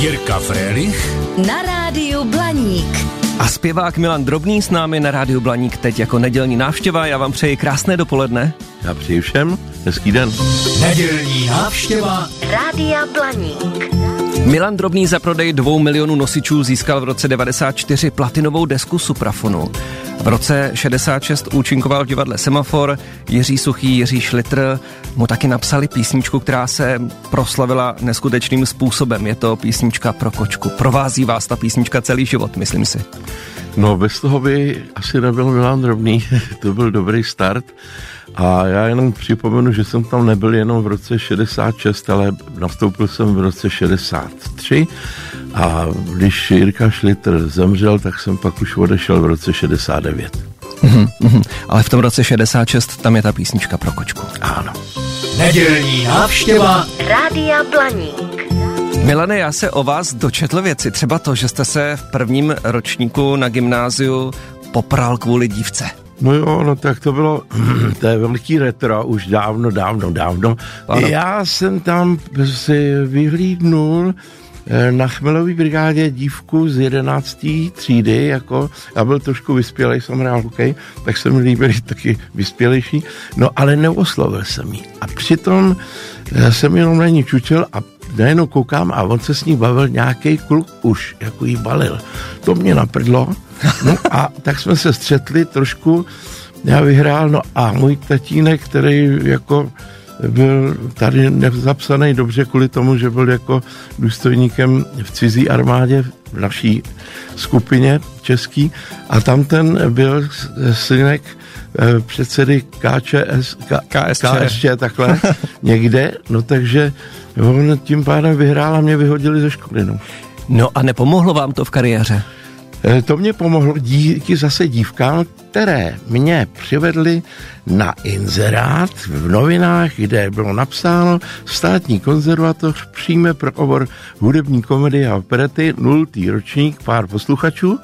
Jirka Frélich na rádiu Blaník. A zpěvák Milan Drobný s námi na rádiu Blaník teď jako nedělní návštěva. Já vám přeji krásné dopoledne. Já přeji všem hezký den. Nedělní návštěva Rádia Blaník. Milan Drobný za prodej dvou milionů nosičů získal v roce 94 platinovou desku Suprafonu. V roce 66 účinkoval v divadle Semafor, Jiří Suchý, Jiří Šlitr mu taky napsali písničku, která se proslavila neskutečným způsobem. Je to písnička pro kočku. Provází vás ta písnička celý život, myslím si. No bez toho by asi nebyl Milan Drobný, to byl dobrý start. A já jenom připomenu, že jsem tam nebyl jenom v roce 66, ale nastoupil jsem v roce 63 a když Jirka Šlitr zemřel, tak jsem pak už odešel v roce 69. Mhm, mhm. Ale v tom roce 66 tam je ta písnička pro kočku. Ano. Nedělní návštěva Rádia Blaník. Milane, já se o vás dočetl věci. Třeba to, že jste se v prvním ročníku na gymnáziu popral kvůli dívce. No jo, no tak to bylo, to je velký retro, už dávno, dávno, dávno. Ano. Já jsem tam si vyhlídnul na chmelový brigádě dívku z 11. třídy, jako já byl trošku vyspělej, jsem hrál hokej, tak se mi líbily taky vyspělejší, no ale neoslovil jsem jí. A přitom já jsem jenom na ní čučil a najednou koukám a on se s ní bavil nějaký kluk už, jako jí balil. To mě naprdlo, no a tak jsme se střetli trošku, já vyhrál, no a můj tatínek, který jako byl tady nezapsaný dobře kvůli tomu, že byl jako důstojníkem v cizí armádě v naší skupině český a tam ten byl synek eh, předsedy KČS, K, KSČ. KSČ takhle někde, no takže on tím pádem vyhrál a mě vyhodili ze školy. No. No a nepomohlo vám to v kariéře? Eh, To mě pomohlo díky zase dívkám, které mě přivedly na inzerát v novinách, kde bylo napsáno státní konzervatoř přijme pro obor hudební komedie a operety, nultý ročník, pár posluchačů.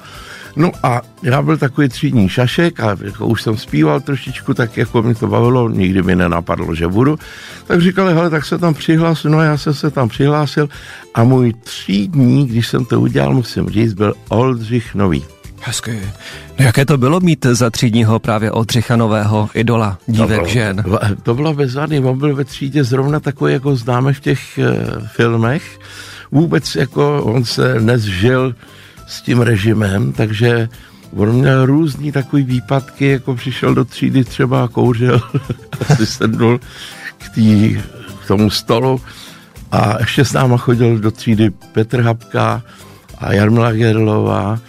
No a já byl takový třídní šašek a jako už jsem zpíval trošičku, tak jako mi to bavilo, nikdy mi nenapadlo, že budu. Tak říkali, hele, tak se tam přihlásil, no a já jsem se tam přihlásil a můj třídní, když jsem to udělal, musím říct, byl Oldřich Nový. Hezky. No jaké to bylo mít za třídního právě Oldřicha Nového idola dívek bylo, žen? To bylo bezvadný, on byl ve třídě zrovna takový, jako známe v těch e, filmech. Vůbec jako on se nezžil s tím režimem, takže on měl různý takový výpadky, jako přišel do třídy třeba a kouřil, asi sednul k, tý, k tomu stolu a ještě s náma chodil do třídy Petr Hapka a Jarmila Gerlová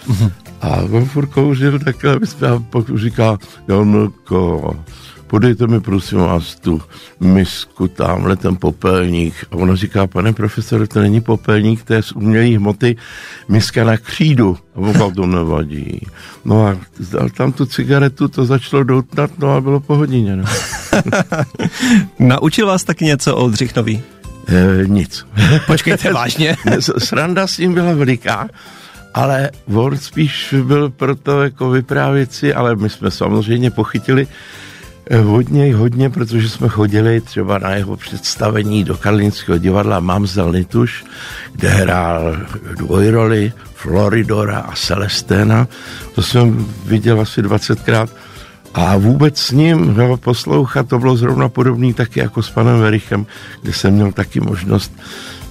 a on furt kouřil takhle, my jsme, říká, Jarmilko, podejte mi prosím vás tu misku, tamhle ten popelník. A ona říká, pane profesore, to není popelník, to je z umělé hmoty miska na křídu. A on to nevadí. No a dal tam tu cigaretu, to začalo doutnat, no a bylo po hodině. No. Naučil vás taky něco Oldřich Nový? E, nic. Počkejte, vážně? Sranda s ním byla veliká, ale on spíš byl proto jako vyprávět si, ale my jsme samozřejmě pochytili eh, hodně, hodně, protože jsme chodili třeba na jeho představení do Karlínského divadla Mamzel Nituš, kde hrál dvojroli Floridora a Celesténa. To jsem viděl asi 20krát. A vůbec s ním ho poslouchat, to bylo zrovna podobný taky jako s panem Verichem, kde jsem měl taky možnost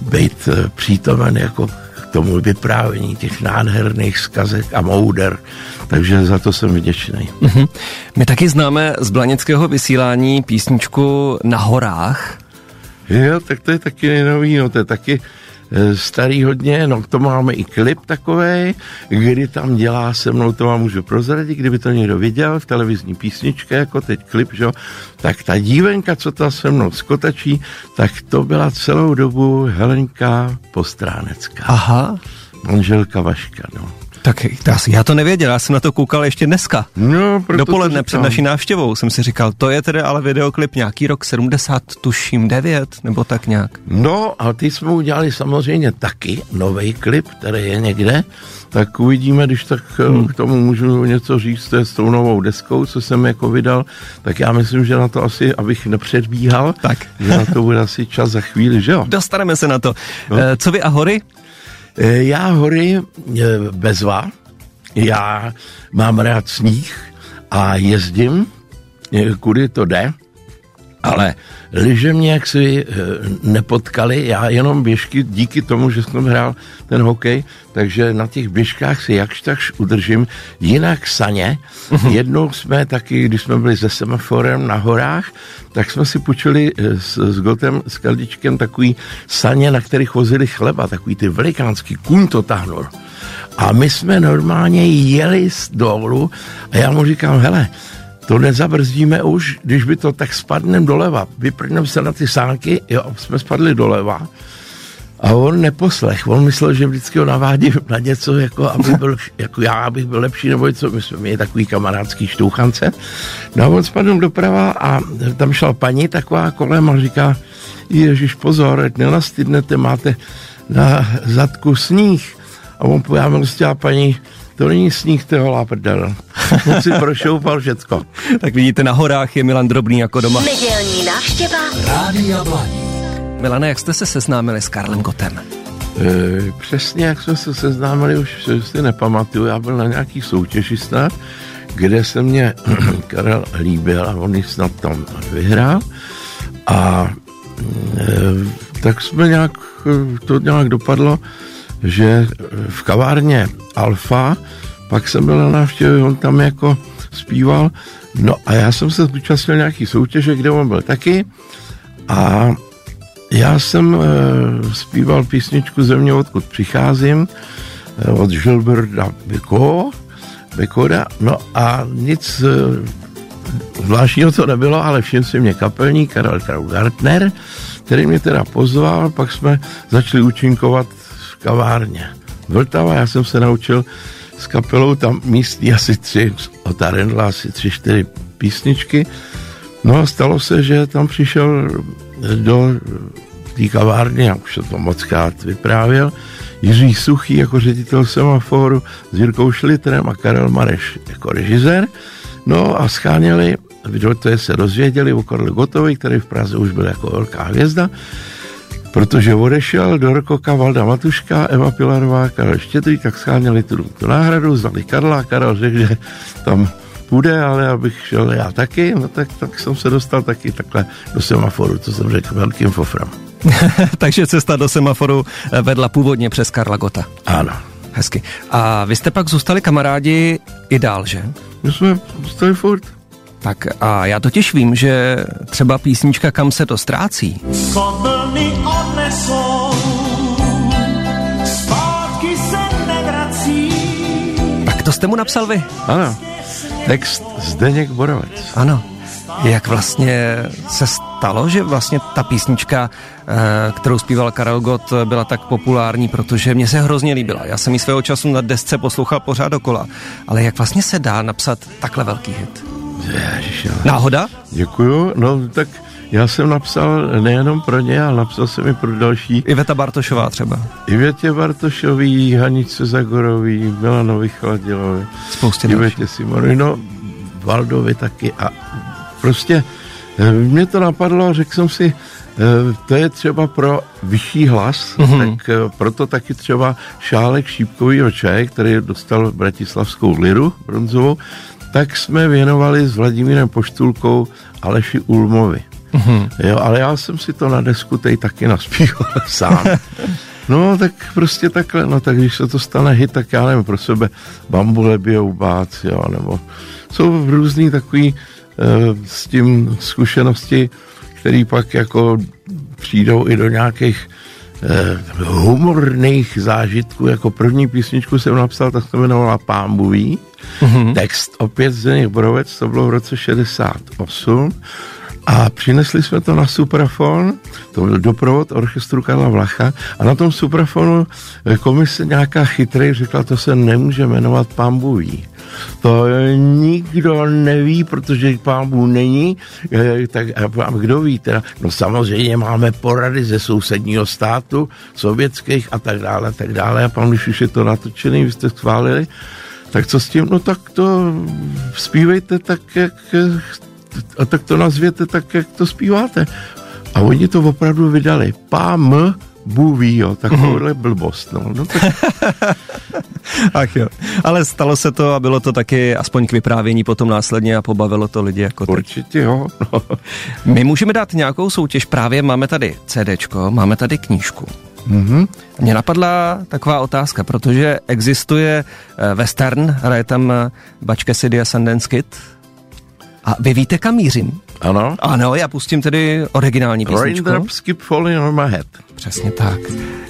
být eh, přítomen jako tomu vyprávění těch nádherných skazek a mouder. Takže za to jsem vděčný. Mhm. My taky známe z blanického vysílání písničku Na horách. Jo, tak to je taky nejnový, no to je taky starý hodně, no to máme i klip takový, kdy tam dělá se mnou, to vám můžu prozradit, kdyby to někdo viděl v televizní písničce, jako teď klip, že? jo, tak ta dívenka, co tam se mnou skotačí, tak to byla celou dobu Helenka Postránecká, Aha. manželka Vaška, no. Tak já, já to nevěděl, já jsem na to koukal ještě dneska. No, proto to Dopoledne před naší návštěvou jsem si říkal, to je tedy ale videoklip nějaký rok 70, tuším 9, nebo tak nějak. No a ty jsme udělali samozřejmě taky nový klip, který je někde, tak uvidíme, když tak hmm. k tomu můžu něco říct to je s tou novou deskou, co jsem jako vydal, tak já myslím, že na to asi, abych nepředbíhal, Tak. že na to bude asi čas za chvíli, že jo? Dostaneme se na to. No. No. Co vy a hory? Eh, Já hory eh, bezva, já mám rád sníh a jezdím, eh, kudy to jde, ale lyže mě jaksi eh, nepotkali, já jenom běžky, díky tomu, že jsem hrál ten hokej, takže na těch běžkách si jakž takž udržím. Jinak saně, jednou jsme taky, když jsme byli se semaforem na horách, tak jsme si půjčili eh, s, s Gotem, s Kaldičkem takový saně, na kterých vozili chleba, takový ty velikánský, kůň to tahnul. A my jsme normálně jeli z dolů a já mu říkám, hele, to nezabrzdíme už, když by to tak spadnem doleva. Vyprdneme se na ty sánky, jo, jsme spadli doleva. A on neposlech, on myslel, že vždycky ho navádím na něco, jako, aby byl, jako já, abych byl lepší, nebo něco, my jsme měli takový kamarádský štouchance. No a on spadl doprava a tam šla paní taková kolem a říká, Ježíš pozor, ať nenastydnete, máte na zadku sníh. A on já prostě a paní, to není sníh, to je holá prdel. On si prošoupal všecko. Tak vidíte, na horách je Milan Drobný jako doma. Nedělní návštěva Rádia Blaník. Milane, jak jste se seznámili s Karlem Gotem? E, přesně jak jsme se seznámili, už si nepamatuju, já byl na nějaký soutěži snad, kde se mě Karel líbil a on ji snad tam vyhrál a e, tak jsme nějak, to nějak dopadlo, že v kavárně Alfa, pak jsem byl na návštěvě, on tam jako zpíval, no a já jsem se zúčastnil nějaký soutěže, kde on byl taky. A já jsem e, zpíval písničku Země, odkud přicházím, e, od Gilberta Beko, Bekoda, no a nic e, zvláštního to nebylo, ale všiml si mě kapelník Karel Gartner, který mě teda pozval, pak jsme začali účinkovat kavárně. Vltava, já jsem se naučil s kapelou tam místní asi tři, od Arendla asi tři, čtyři písničky. No a stalo se, že tam přišel do té kavárny, já už se to moc krát vyprávěl, Jiří Suchý jako ředitel semaforu s Jirkou Šlitrem a Karel Mareš jako režisér. No a scháněli, to je se dozvěděli o Karlu Gotovi, který v Praze už byl jako velká hvězda, protože odešel do Rokoka Valda Matuška, Eva Pilarová, Karel Štědrý, tak scháněli tu, tu náhradu, znali Karla, Karel řekl, že tam půjde, ale abych šel já taky, no tak, tak jsem se dostal taky takhle do semaforu, to jsem řekl velkým fofrem. Takže cesta do semaforu vedla původně přes Karla Gota. Ano. Hezky. A vy jste pak zůstali kamarádi i dál, že? My jsme zůstali furt. Tak a já totiž vím, že třeba písnička Kam se to ztrácí. Co vlny odnesou, zpátky se nevrací. Tak to jste mu napsal vy? Ano. Text Zdeněk Borovec. Ano. Jak vlastně se stalo, že vlastně ta písnička, eh, kterou zpíval Karel Gott, byla tak populární, protože mě se hrozně líbila. Já jsem ji svého času na desce poslouchal pořád dokola. Ale jak vlastně se dá napsat takhle velký hit? Ježiš, Náhoda? Děkuju. No tak já jsem napsal nejenom pro ně, ale napsal jsem i pro další. Iveta Bartošová třeba. Ivětě Bartošový, Hanice Zagorový, Milanovi Chladilovi, Spoustě dalších. Ivětě Simonovi, no Valdovi taky a prostě eh, mě to napadlo, řekl jsem si, eh, to je třeba pro vyšší hlas, mm-hmm. tak eh, proto taky třeba Šálek šípkovýho čaje, který dostal Bratislavskou liru bronzovou, tak jsme věnovali s Vladimírem Poštulkou Aleši Ulmovi. Mm-hmm. Jo, ale já jsem si to na desku tej taky naspíval sám. No, tak prostě takhle, no tak když se to stane hit, tak já nevím, pro sebe bambule bijou bác, jo, nebo jsou různý takový uh, s tím zkušenosti, který pak jako přijdou i do nějakých humorných zážitků. Jako první písničku jsem napsal, tak se jmenovala Pámbový. Mm-hmm. Text opět Zdeněk Borovec, to bylo v roce 68. A přinesli jsme to na suprafon, to byl doprovod orchestru Karla Vlacha a na tom suprafonu komise nějaká chytrej řekla, to se nemůže jmenovat Pambuví. To nikdo neví, protože pámbu není, tak a kdo ví teda? No samozřejmě máme porady ze sousedního státu, sovětských a tak dále, a tak dále. A pan, už je to natočený, vy jste schválili, tak co s tím? No tak to zpívejte tak, jak a tak to nazvěte tak, jak to zpíváte. A oni to opravdu vydali. Pám Bůh ví, jo, takovouhle blbost. No. no tak Ach jo. Ale stalo se to a bylo to taky aspoň k vyprávění potom následně a pobavilo to lidi jako teď. určitě jo. No. My můžeme dát nějakou soutěž, právě máme tady CDčko, máme tady knížku. Mhm. Mně napadla taková otázka, protože existuje eh, western, hraje tam eh, Butch Cassidy a Sundance Kid. A vy víte, kam mířím? Ano. Ano, já pustím tedy originální písničku. Raindrops keep falling on my head. Přesně tak.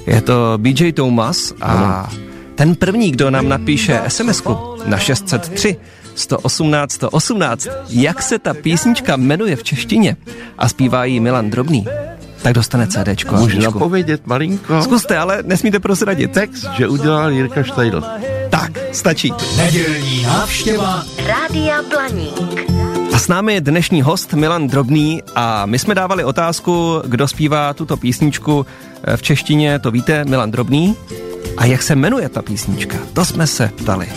Je to BJ Thomas a ten první, kdo nám napíše sms na 603 118 118, jak se ta písnička jmenuje v češtině a zpívá ji Milan Drobný, tak dostane CDčko. Můžu napovědět malinko? Zkuste, ale nesmíte prozradit. Text, že udělal Jirka Štajdl. Tak, stačí. Nedělní návštěva Rádia Blaník. S námi je dnešní host Milan Drobný a my jsme dávali otázku, kdo zpívá tuto písničku eh, v češtině, to víte, Milan Drobný. A jak se jmenuje ta písnička? To jsme se ptali.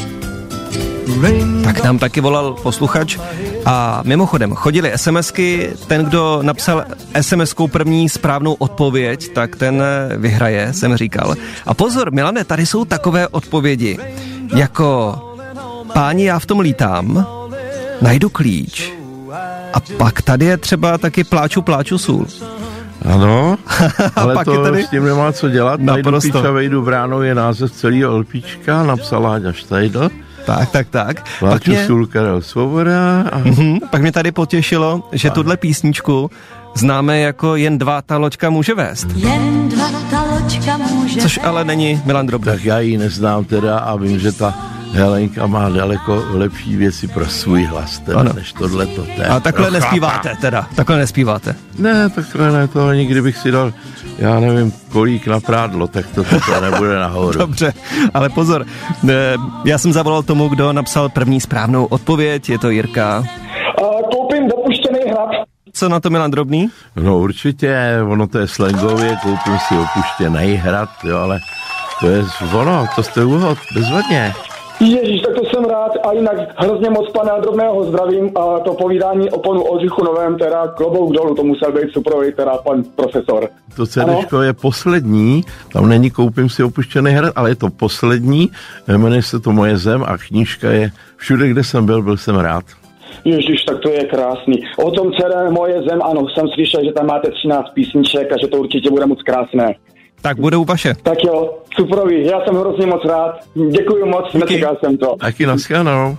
Tak nám taky volal posluchač a mimochodem chodili SMSky, ten, kdo napsal SMSkou první správnou odpověď, tak ten eh, vyhraje, jsem říkal. A pozor, Milane, tady jsou takové odpovědi, jako páni, já v tom lítám, najdu klíč a pak tady je třeba taky pláču, pláču sůl. Ano, ale pak to je tady- s tím nemá co dělat. Najdu Naprosto. píč a vejdu bránou je název celého LPčka, napsal Láďa Štajdl. Tak, tak, tak. Pak Vláču mě, Sůl Karel Svoboda a hm, pak mě tady potěšilo, že tuhle písničku známe jako jen dva ta loďka může vést. Jen dva ta loďka může Což ale není Milan Drobný. tak já ji neznám teda a vím, že ta Helenka má daleko lepší věci pro svůj hlas teda, Ano. než tohle to. A takhle nespíváte teda, takhle nespíváte. Ne, takhle ne, to ani kdybych si dal, já nevím, kolík na prádlo, tak to takhle nebude nahoru. Dobře, ale pozor, ne, já jsem zavolal tomu, kdo napsal první správnou odpověď, je to Jirka. A koupím dopuštěný hrad. Co na to Milan Drobný? No určitě, ono to je slangově, koupím si opuštěný hrad, jo, ale to je ono, to jste úhod, bezvadně. Ježíš, tak to jsem rád a jinak hrozně moc pana Drobného zdravím a to povídání o panu Oldřichu Novém, teda klobouk dolů, to musel být suprový, teda pan profesor. To CDčko je poslední, tam není koupím si opuštěný hrad, ale je to poslední, jmenuje se to Moje zem a knížka je všude, kde jsem byl, byl jsem rád. Ježíš, tak to je krásný. O tom dcere Moje zem, ano, jsem slyšel, že tam máte 13 písniček a že to určitě bude moc krásné. Tak budou vaše. Tak jo, suprový, já jsem hrozně moc rád. Děkuji moc, nečekal jsem to. Taky naschledanou.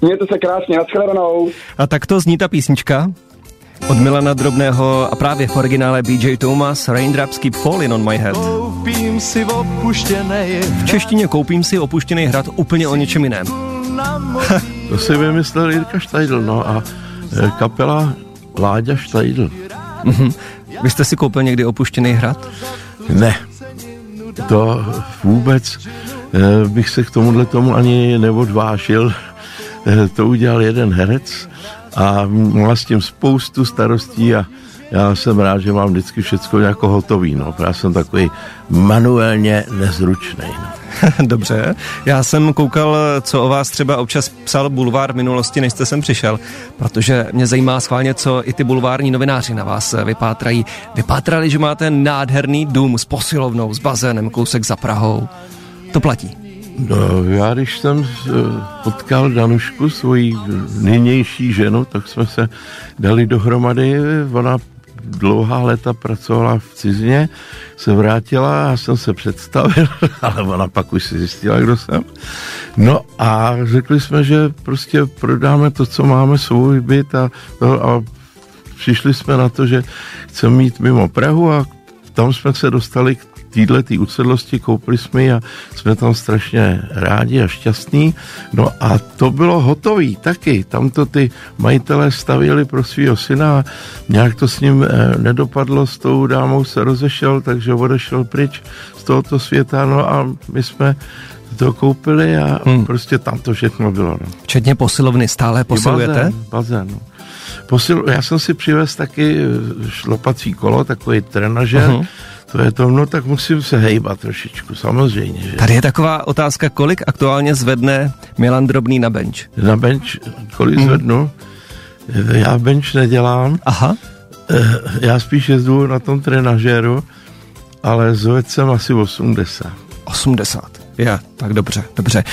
Mějte se krásně, nashledanou. A tak to zní ta písnička od Milana Drobného a právě v originále BJ Thomas Raindrops Keep Falling on My Head. Koupím si V češtině koupím si opuštěný hrad úplně o něčem jiném. To si vymyslel Jirka Štajdl, no a e, kapela Láďa Štajdl. Vy jste si koupil někdy opuštěný hrad? Ne, to vůbec eh, bych se k tomuhle tomu ani neodvážil. Eh, To udělal jeden herec a má s tím spoustu starostí a já jsem rád, že mám vždycky všechno jako hotový. No. Já jsem takový manuálně nezručný. No. Dobře. Já jsem koukal, co o vás třeba občas psal bulvár v minulosti, než jste sem přišel, protože mě zajímá schválně, co i ty bulvární novináři na vás vypátrají. Vypátrali, že máte nádherný dům s posilovnou, s bazénem, kousek za Prahou. To platí. No, já když jsem eh, potkal Danušku, svoji nynější ženu, tak jsme se dali dohromady. Ona dlouhá léta pracovala v cizině, se vrátila, já jsem se představil, ale ona pak už si zjistila, kdo jsem. No a řekli jsme, že prostě prodáme to, co máme, svůj byt a, a přišli jsme na to, že chceme mít mimo Prahu a tam jsme se dostali k téhle tý usedlosti, koupili jsme ji a jsme tam strašně rádi a šťastní. No a to bylo hotový taky. Tam to ty majitelé stavěli pro svého syna a nějak to s ním eh, nedopadlo, s tou dámou se rozešel, takže odešel pryč z tohoto světa. No a my jsme to koupili a hmm. prostě tam to všechno bylo. No. Včetně posilovny stále posilujete? Bazén, bazén. no. Posil, já jsem si přivez taky eh, šlapací kolo, takový trenažer, uh-huh. To je to, no tak musím se hejbat trošičku, samozřejmě. Že? Tady je taková otázka, kolik aktuálně zvedne Milan Drobný na bench? Na bench, kolik zvednu, Eh, já bench nedělám, Aha, eh, já spíš jezdu na tom trenažéru ale zvedl jsem asi 80. 80. Je, tak dobře, dobře.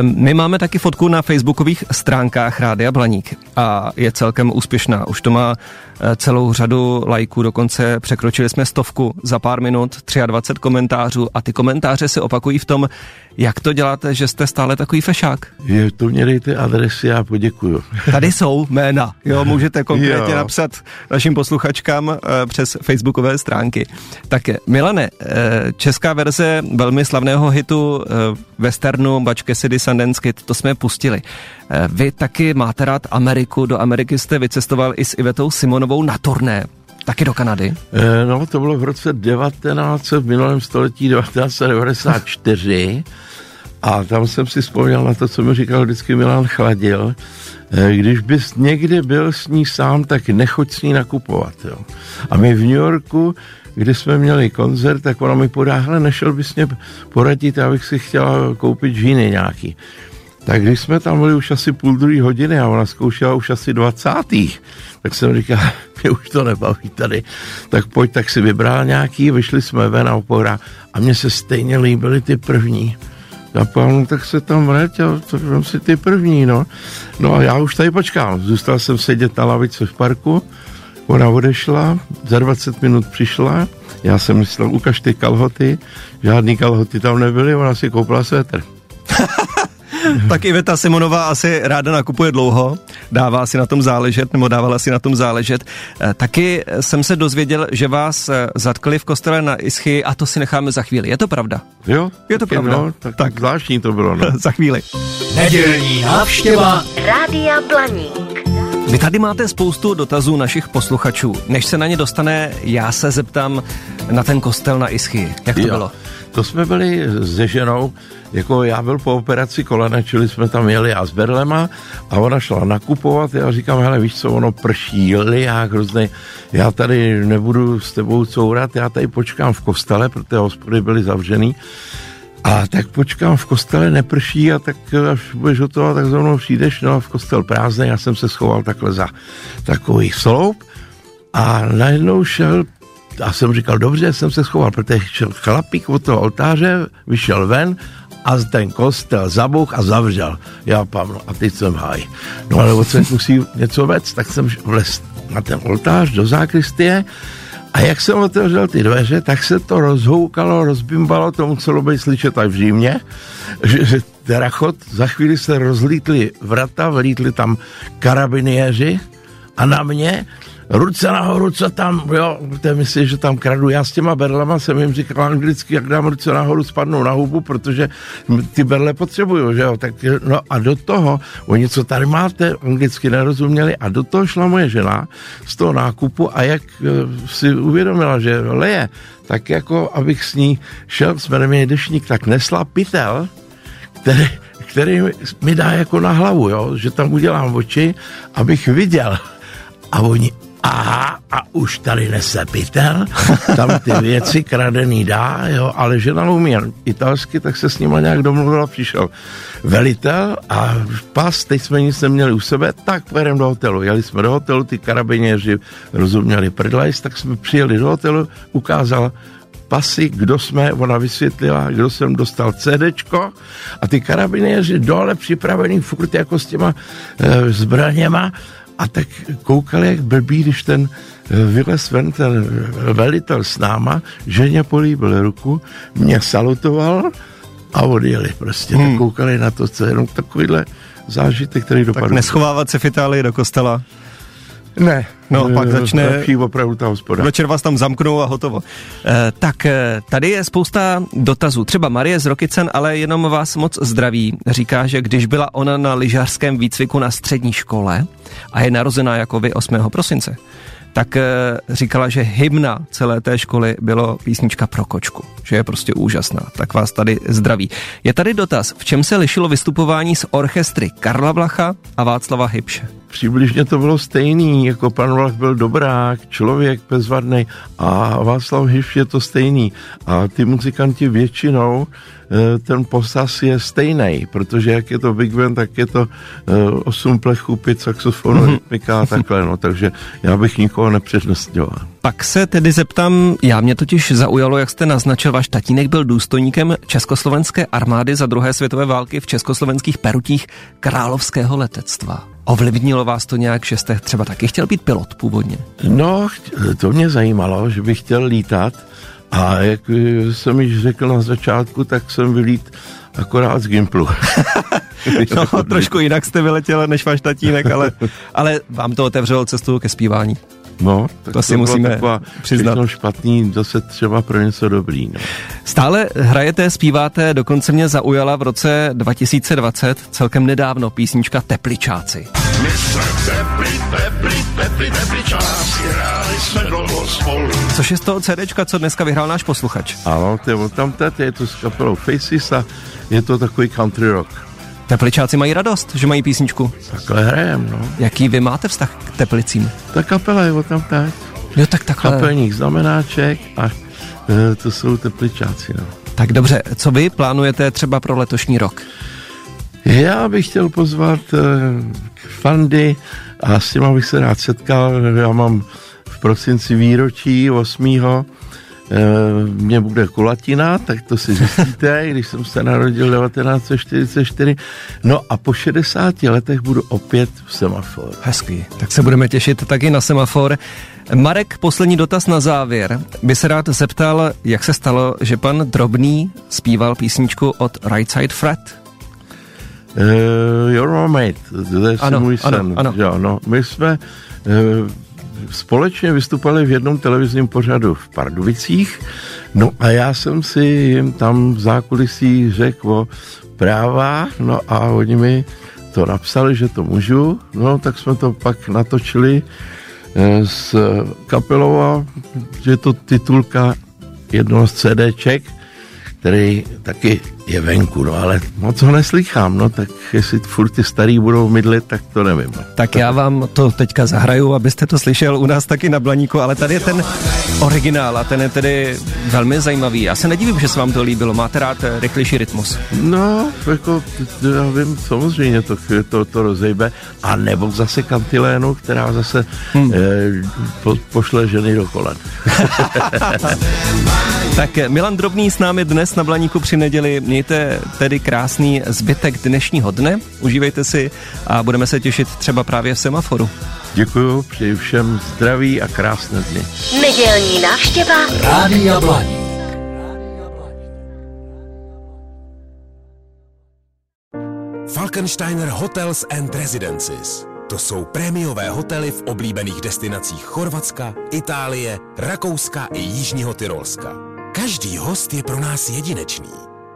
My máme taky fotku na facebookových stránkách Rádia Blaník a je celkem úspěšná. Už to má eh, celou řadu lajků, dokonce překročili jsme stovku za pár minut, 23 komentářů a ty komentáře se opakují v tom, jak to děláte, že jste stále takový fešák. Je, to mě dejte adresy, já poděkuju. Tady jsou jména, jo, můžete konkrétně Jo. napsat našim posluchačkám eh, přes facebookové stránky. Tak Milane, eh, česká verze velmi slavného hitu westernu Bač Cassidy Sundance Kid, to jsme pustili. Eh, Vy taky máte rád Ameriku, do Ameriky jste vycestoval i s Ivetou Simonovou na turné. Taky do Kanady? Eh, No, to bylo v roce 19, v minulém století 1994 a tam jsem si vzpomněl na to, co mi říkal vždycky Milan Chladil. Eh, Když bys někdy byl s ní sám, tak nechoď s ní nakupovat. Jo. A my v New Yorku, kdy jsme měli koncert, tak ona mi podá, hele, nešel bys mě poradit, já bych si chtěla koupit džíny nějaký. Tak když jsme tam byli už asi půl druhé hodiny a ona zkoušela už asi 20. Tak jsem říkal, mě už to nebaví tady. Tak pojď, tak si vybral nějaký, vyšli jsme ven a opora a mně se stejně líbily ty první. Já no, tak se tam vrať a to si ty první, no. No a já už tady počkám. Zůstal jsem sedět na lavici v parku, ona odešla, za 20 minut přišla, já jsem myslel, ukaž ty kalhoty, žádný kalhoty tam nebyly, ona si koupila svetr. Tak Iveta Simonová asi ráda nakupuje dlouho, dává si na tom záležet, nebo dávala si na tom záležet. Eh, Taky jsem se dozvěděl, že vás eh, zatkli v kostele na Ischy a to si necháme za chvíli. Je to pravda? Jo? Je to pravda. No, tak, Tak. tak zvláštní to bylo, no. za chvíli. Nedělní návštěva Rádia Blaník. Vy tady máte spoustu dotazů našich posluchačů. Než se na ně dostane, já se zeptám na ten kostel na Ischy. Jak to Jo. bylo? To jsme byli se ženou, jako já byl po operaci kolena, čili jsme tam jeli a s Berlema a ona šla nakupovat, já říkám, hele, víš co, ono prší, liák hrozný, já tady nebudu s tebou courat, já tady počkám v kostele, protože hospody byly zavřený, a tak počkám v kostele, neprší a tak až budeš hotová, tak za mnou přijdeš, no a v kostel prázdný, já jsem se schoval takhle za takový sloup a najednou šel a jsem říkal, dobře, jsem se schoval, protože chlapík od toho oltáře, vyšel ven a ten kostel zabouch a zavřel. Já pám, a teď jsem háj. No ale odsaď musí něco vec, tak jsem vlez na ten oltář do zákristie a jak jsem otevřel ty dveře, tak se to rozhoukalo, rozbimbalo, to muselo být slyšet tak v Římě, že, že terachot, za chvíli se rozlítly vrata, vlítli tam karabiniéři a na mě ruce nahoru, co tam, jo, to myslíš, že tam kradu. Já s těma berlema jsem jim říkal anglicky, jak dám ruce nahoru, spadnou na hubu, protože ty berle potřebuju, že jo, tak no a do toho, oni co tady máte, anglicky nerozuměli a do toho šla moje žena z toho nákupu a jak eh, si uvědomila, že leje, tak jako abych s ní šel, jsme neměli dešník, tak nesla pytel, který, který mi dá jako na hlavu, jo? že tam udělám oči, abych viděl. A oni, aha, a už tady nese pytel, tam ty věci kradený dá, jo, ale žena umí italsky, tak se s nima nějak domluvila, přišel velitel a pas, teď jsme nic neměli u sebe, tak pojedeme do hotelu. Jeli jsme do hotelu, ty karabiněři rozuměli prdlajs, tak jsme přijeli do hotelu, ukázal pasy, kdo jsme, ona vysvětlila, kdo jsem dostal CDčko a ty karabinéři dole připravený furt jako s těma e, zbraněma a tak koukali jak blbý, když ten e, vylez ven, ten velitel s náma, ženě políbil ruku, mě salutoval a odjeli prostě. Hmm. Tak koukali na to, co je jenom takovýhle zážitek, který Tak dopadl. neschovávat se v Itálii do kostela. Ne. No, pak E, začne- Lepší opravdu ta hospoda. Večer vás tam zamknou a hotovo. E, tak e, tady je spousta dotazů. Třeba Marie z Rokycen, ale jenom vás moc zdraví. Říká, že když byla ona na lyžařském výcviku na střední škole a je narozená jako vy 8. prosince, tak e, říkala, že hymna celé té školy bylo písnička pro kočku, že je prostě úžasná. Tak vás tady zdraví. Je tady dotaz, v čem se lišilo vystupování z orchestry Karla Vlacha a Václava Hybše? přibližně to bylo stejný, jako pan Vlach byl dobrák, člověk bezvadný a Václav Hiš je to stejný. A ty muzikanti většinou Eh, ten posas je stejný, protože jak je to Big Band, tak je to eh, osm plechů, pět saxofonů, mm-hmm. rytmika a takhle, no, takže já bych nikoho nepřednostňoval. Pak se tedy zeptám, já mě totiž zaujalo, jak jste naznačil, váš tatínek byl důstojníkem Československé armády za druhé světové války v československých perutích královského letectva. Ovlivnilo vás to nějak, že jste třeba taky chtěl být pilot původně? No, to mě zajímalo, že bych chtěl lítat, a jak jsem již řekl na začátku, tak jsem vylít akorát z Gimplu. no, trošku jinak jste vyletěl než váš tatínek, ale, ale vám to otevřelo cestu ke zpívání. No, tak to, to si musíme přiznat. špatný, zase třeba pro něco dobrý. No. Stále hrajete, zpíváte, dokonce mě zaujala v roce 2020 celkem nedávno písnička Tepličáci. My jsme tepli, tepličáci, hráli jsme dlouho spolu. Což je z toho CDčka, co dneska vyhrál náš posluchač. Ano, to je tam je to s kapelou Faces a je to takový country rock. Tepličáci mají radost, že mají písničku. Takhle hrajem, no. Jaký vy máte vztah k Teplicím? Ta kapela je tam tak. Jo, tak takhle. Kapelník znamenáček a e, to jsou Tepličáci, no. Tak dobře, co vy plánujete třeba pro letošní rok? Já bych chtěl pozvat e, fandy a s těma bych se rád setkal. Já mám v prosinci výročí 8 Eh, mě bude kulatina, tak to si zjistíte, když jsem se narodil 1944. No a po 60 letech budu opět v semaforu. Hezký, tak se budeme těšit taky na semafor. Marek, poslední dotaz na závěr. By se rád zeptal, jak se stalo, že pan Drobný zpíval písničku od Right Side Fred? Uh, your mate, to je ano, můj sen. Ano, ano. Jo, no, my jsme uh, společně vystupovali v jednom televizním pořadu v Pardubicích, no a já jsem si jim tam v zákulisí řekl o práva, no a oni mi to napsali, že to můžu, no tak jsme to pak natočili eh, s kapelou a je to titulka jednoho z CDček, který taky je venku, no ale moc ho neslychám, no tak jestli furt ty starý budou mydlit, tak to nevím. Tak já vám to teďka zahraju, abyste to slyšel u nás taky na Blaníku, ale tady je ten originál a ten je tedy velmi zajímavý. Já se nedivím, že se vám to líbilo, máte rád rychlejší rytmus. No, jako, já vím, samozřejmě to, to, to rozejbe, a nebo zase kantilénu, která zase hmm. eh, po, pošle ženy do kolen. tak Milan Drobný s námi dnes na Blaníku při neděli. Mějte tedy krásný zbytek dnešního dne, užívejte si a budeme se těšit třeba právě v semaforu. Děkuji, přeji všem zdraví a krásné dny. Nedělní návštěva Rádia Blaník. Falkensteiner Hotels and Residences. To jsou prémiové hotely v oblíbených destinacích Chorvatska, Itálie, Rakouska i Jižního Tyrolska. Každý host je pro nás jedinečný.